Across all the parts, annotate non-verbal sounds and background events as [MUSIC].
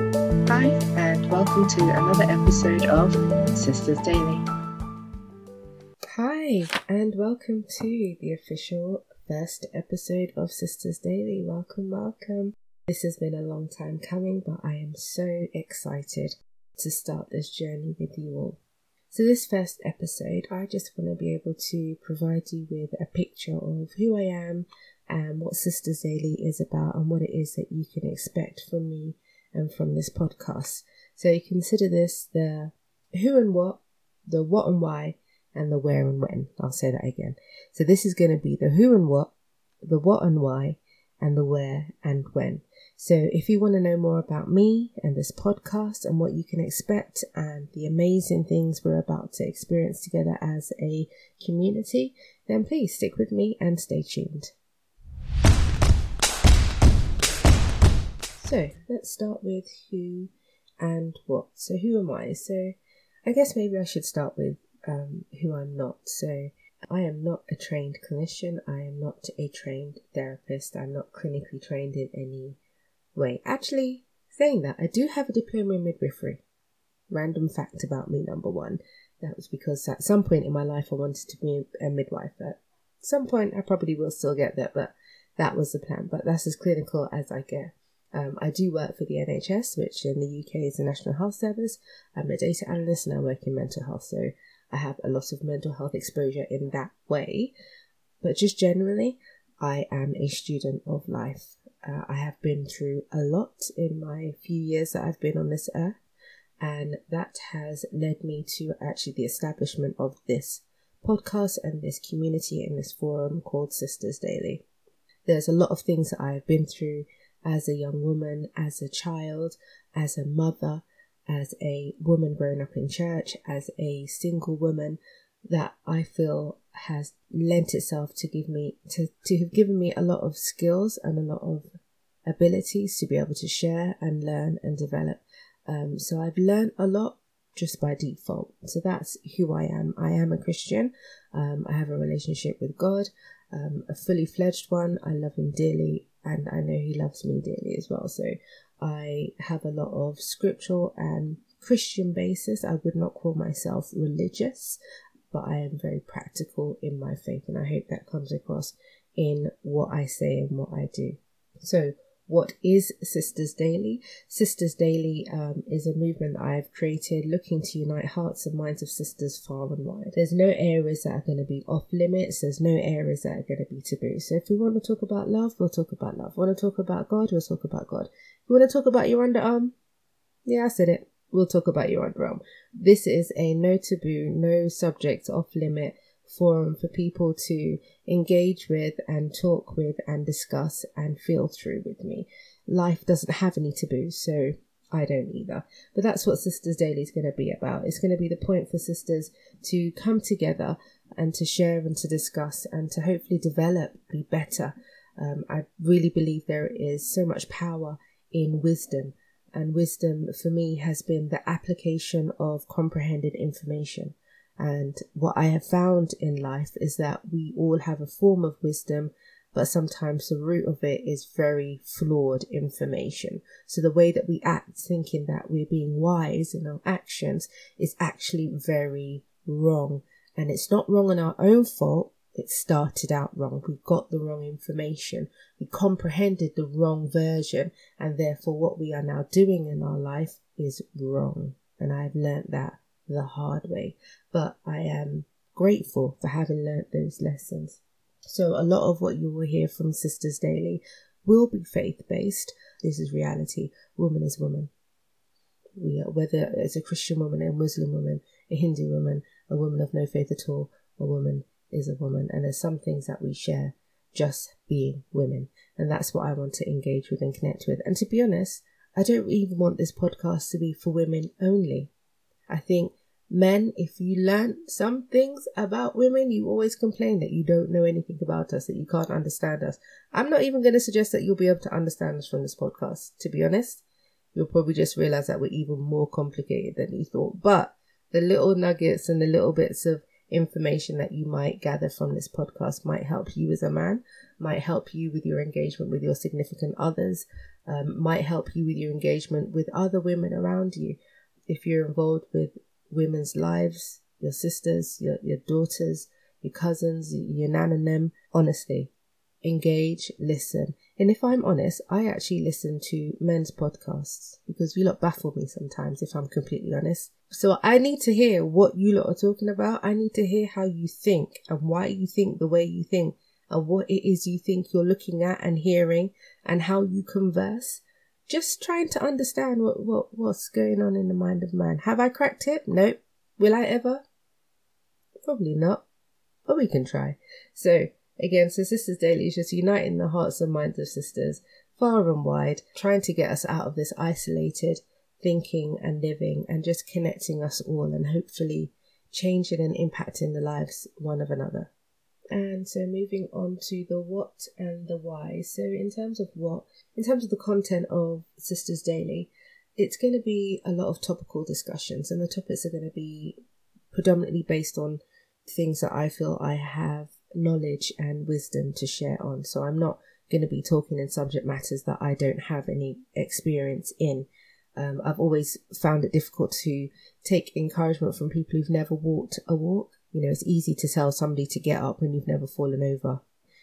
Hi, and welcome to another episode of Sisters Daily. Hi, and welcome to the official first episode of Sisters Daily. Welcome, welcome. This has been a long time coming, but I am so excited to start this journey with you all. So, this first episode, I just want to be able to provide you with a picture of who I am and what Sisters Daily is about and what it is that you can expect from me and from this podcast. So, you consider this the who and what, the what and why, and the where and when. I'll say that again. So, this is going to be the who and what, the what and why, and the where and when. So, if you want to know more about me and this podcast and what you can expect and the amazing things we're about to experience together as a community, then please stick with me and stay tuned. So, let's start with who and what. So, who am I? So, I guess maybe I should start with um, who I'm not. So, I am not a trained clinician. I am not a trained therapist. I'm not clinically trained in any way. Actually, saying that, I do have a diploma in midwifery. Random fact about me, number one. That was because at some point in my life I wanted to be a midwife. At some point I probably will still get there, but that was the plan. But that's as clinical as I get. Um, I do work for the NHS, which in the UK is the National Health Service. I'm a data analyst and I work in mental health. So I have a lot of mental health exposure in that way. But just generally, I am a student of life. Uh, I have been through a lot in my few years that I've been on this earth, and that has led me to actually the establishment of this podcast and this community and this forum called Sisters Daily. There's a lot of things that I have been through as a young woman, as a child, as a mother, as a woman growing up in church, as a single woman, that I feel has lent itself to give me to, to have given me a lot of skills and a lot of abilities to be able to share and learn and develop. Um, so I've learned a lot just by default. So that's who I am. I am a Christian. Um, I have a relationship with God, um, a fully fledged one. I love Him dearly, and I know He loves me dearly as well. So I have a lot of scriptural and Christian basis. I would not call myself religious, but I am very practical in my faith, and I hope that comes across in what I say and what I do. So, what is Sisters Daily? Sisters Daily um, is a movement I have created looking to unite hearts and minds of sisters far and wide. There's no areas that are going to be off limits, there's no areas that are going to be taboo. So if we want to talk about love, we'll talk about love. We Want to talk about God, we'll talk about God. You want to talk about your underarm? Yeah, I said it. We'll talk about your underarm. This is a no taboo, no subject off limit forum for people to engage with and talk with and discuss and feel through with me. Life doesn't have any taboos, so I don't either. But that's what Sisters Daily is going to be about. It's going to be the point for sisters to come together and to share and to discuss and to hopefully develop, be better. Um, I really believe there is so much power in wisdom. And wisdom for me has been the application of comprehended information. And what I have found in life is that we all have a form of wisdom, but sometimes the root of it is very flawed information. So the way that we act, thinking that we're being wise in our actions, is actually very wrong. And it's not wrong on our own fault, it started out wrong. We got the wrong information. We comprehended the wrong version, and therefore, what we are now doing in our life is wrong. And I've learnt that the hard way, but I am grateful for having learnt those lessons. So, a lot of what you will hear from Sisters Daily will be faith based. This is reality. Woman is woman. We are, whether it's a Christian woman, a Muslim woman, a Hindu woman, a woman of no faith at all, a woman is a woman, and there's some things that we share just being women, and that's what I want to engage with and connect with. And to be honest, I don't even want this podcast to be for women only. I think men, if you learn some things about women, you always complain that you don't know anything about us, that you can't understand us. I'm not even going to suggest that you'll be able to understand us from this podcast, to be honest. You'll probably just realize that we're even more complicated than you thought. But the little nuggets and the little bits of information that you might gather from this podcast might help you as a man, might help you with your engagement with your significant others, um, might help you with your engagement with other women around you. If you're involved with women's lives, your sisters, your, your daughters, your cousins, your nan and them, honestly, engage, listen. And if I'm honest, I actually listen to men's podcasts because you lot baffle me sometimes, if I'm completely honest. So I need to hear what you lot are talking about. I need to hear how you think and why you think the way you think and what it is you think you're looking at and hearing and how you converse. Just trying to understand what, what what's going on in the mind of man. Have I cracked it? Nope. Will I ever? Probably not. But we can try. So Again, so Sisters Daily is just uniting the hearts and minds of sisters far and wide, trying to get us out of this isolated thinking and living and just connecting us all and hopefully changing and impacting the lives one of another. And so moving on to the what and the why. So in terms of what, in terms of the content of Sisters Daily, it's going to be a lot of topical discussions and the topics are going to be predominantly based on things that I feel I have knowledge and wisdom to share on. So I'm not going to be talking in subject matters that I don't have any experience in. Um, I've always found it difficult to take encouragement from people who've never walked a walk. You know, it's easy to tell somebody to get up when you've never fallen over.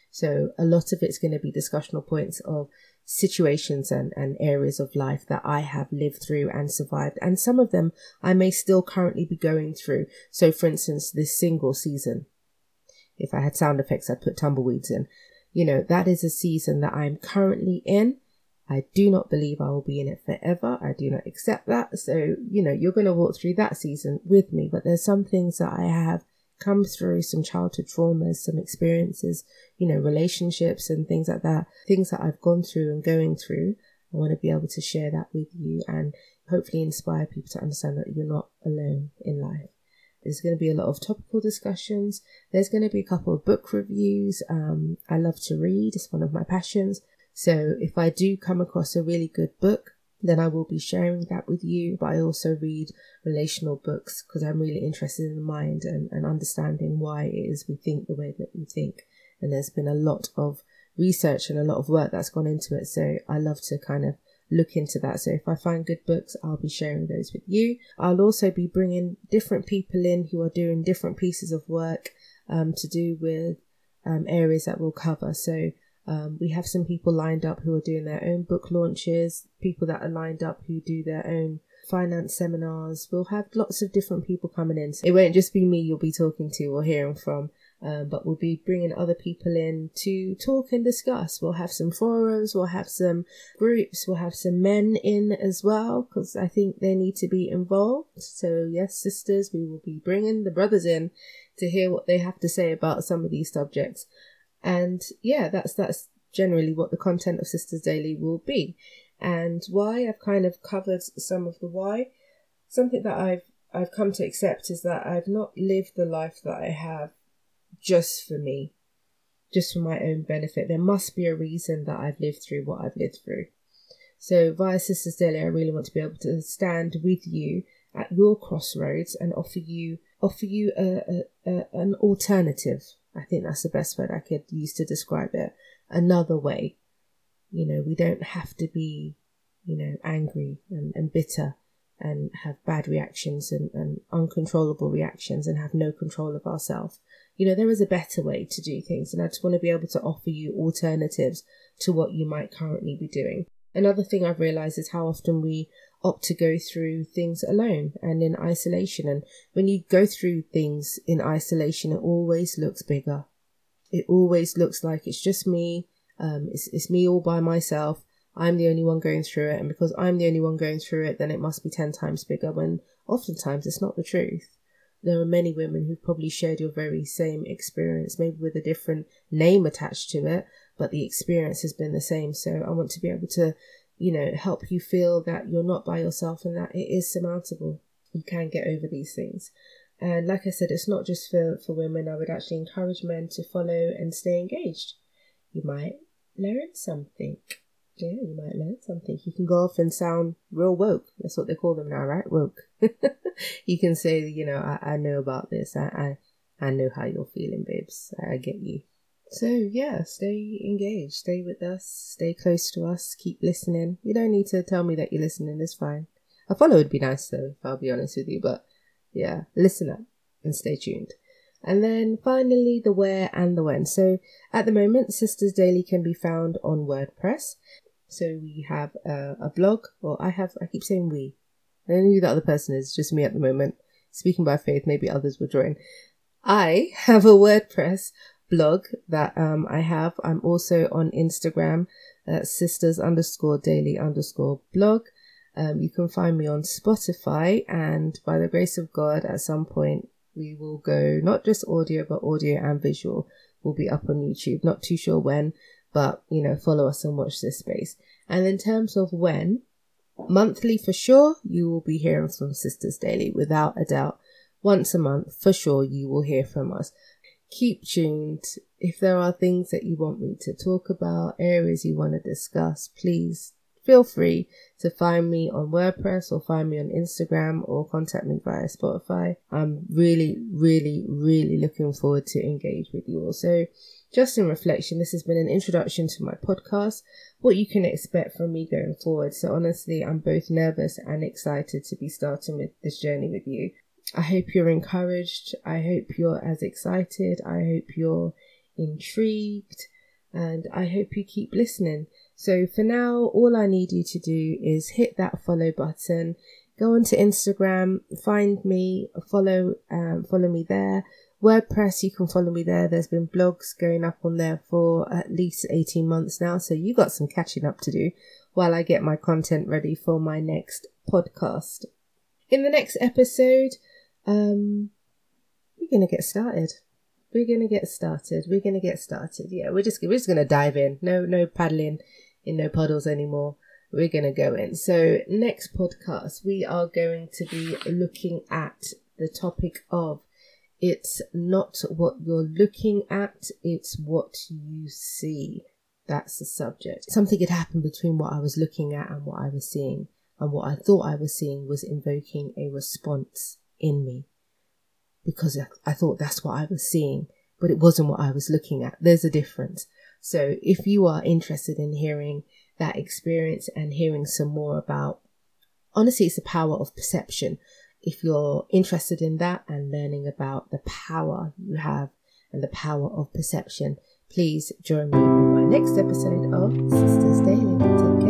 So a lot of it's going to be discussional points of situations and, and areas of life that I have lived through and survived. And some of them I may still currently be going through. So for instance, this single season, if I had sound effects, I'd put tumbleweeds in. You know, that is a season that I'm currently in. I do not believe I will be in it forever. I do not accept that. So, you know, you're going to walk through that season with me, but there's some things that I have come through, some childhood traumas, some experiences, you know, relationships and things like that, things that I've gone through and going through. I want to be able to share that with you and hopefully inspire people to understand that you're not alone in life. There's going to be a lot of topical discussions. There's going to be a couple of book reviews. Um, I love to read, it's one of my passions. So if I do come across a really good book, then I will be sharing that with you. But I also read relational books because I'm really interested in the mind and, and understanding why it is we think the way that we think. And there's been a lot of research and a lot of work that's gone into it. So I love to kind of look into that. So if I find good books, I'll be sharing those with you. I'll also be bringing different people in who are doing different pieces of work um, to do with um, areas that we'll cover. So um, we have some people lined up who are doing their own book launches, people that are lined up who do their own finance seminars. We'll have lots of different people coming in. So it won't just be me you'll be talking to or hearing from. Um, but we'll be bringing other people in to talk and discuss. We'll have some forums, we'll have some groups, we'll have some men in as well, because I think they need to be involved. So, yes, sisters, we will be bringing the brothers in to hear what they have to say about some of these subjects. And yeah, that's, that's generally what the content of Sisters Daily will be. And why I've kind of covered some of the why. Something that I've I've come to accept is that I've not lived the life that I have just for me, just for my own benefit. There must be a reason that I've lived through what I've lived through. So, via Sisters Daily, I really want to be able to stand with you at your crossroads and offer you offer you a, a, a an alternative. I think that's the best word I could use to describe it. Another way. You know, we don't have to be, you know, angry and, and bitter and have bad reactions and, and uncontrollable reactions and have no control of ourselves you know, there is a better way to do things, and I just want to be able to offer you alternatives to what you might currently be doing. Another thing I've realized is how often we opt to go through things alone and in isolation. And when you go through things in isolation, it always looks bigger. It always looks like it's just me. Um, it's, it's me all by myself. I'm the only one going through it. And because I'm the only one going through it, then it must be 10 times bigger when oftentimes it's not the truth there are many women who've probably shared your very same experience, maybe with a different name attached to it, but the experience has been the same. So I want to be able to, you know, help you feel that you're not by yourself and that it is surmountable. You can get over these things. And like I said, it's not just for, for women. I would actually encourage men to follow and stay engaged. You might learn something yeah, you might learn something. You can go off and sound real woke. That's what they call them now, right? Woke. [LAUGHS] you can say, you know, I, I know about this. I, I, I know how you're feeling, babes. I, I get you. So yeah, stay engaged, stay with us, stay close to us, keep listening. You don't need to tell me that you're listening, it's fine. A follow would be nice though, if I'll be honest with you, but yeah, listen up and stay tuned. And then finally, the where and the when. So at the moment, Sisters Daily can be found on WordPress. So we have a, a blog, or I have, I keep saying we. I don't know who the other person is, just me at the moment. Speaking by faith, maybe others will join. I have a WordPress blog that um, I have. I'm also on Instagram at sisters underscore daily underscore blog. Um, you can find me on Spotify, and by the grace of God, at some point we will go not just audio but audio and visual will be up on YouTube. Not too sure when, but you know, follow us and watch this space. And in terms of when, monthly for sure, you will be hearing from Sisters Daily without a doubt. Once a month for sure, you will hear from us keep tuned. If there are things that you want me to talk about, areas you want to discuss, please feel free to find me on WordPress or find me on Instagram or contact me via Spotify. I'm really, really, really looking forward to engage with you all. So, just in reflection, this has been an introduction to my podcast, what you can expect from me going forward. So, honestly, I'm both nervous and excited to be starting with this journey with you. I hope you're encouraged. I hope you're as excited. I hope you're intrigued. And I hope you keep listening. So for now, all I need you to do is hit that follow button. Go onto Instagram, find me, follow, um, follow me there. WordPress, you can follow me there. There's been blogs going up on there for at least 18 months now. So you got some catching up to do while I get my content ready for my next podcast. In the next episode, um, we're gonna get started. We're gonna get started. We're gonna get started. Yeah, we're just we're just gonna dive in. No no paddling in no puddles anymore. We're gonna go in. So next podcast we are going to be looking at the topic of it's not what you're looking at, it's what you see. That's the subject. Something had happened between what I was looking at and what I was seeing. And what I thought I was seeing was invoking a response in me because I thought that's what I was seeing, but it wasn't what I was looking at. There's a difference. So if you are interested in hearing that experience and hearing some more about, honestly, it's the power of perception. If you're interested in that and learning about the power you have and the power of perception, please join me on my next episode of Sisters Daily. Take care.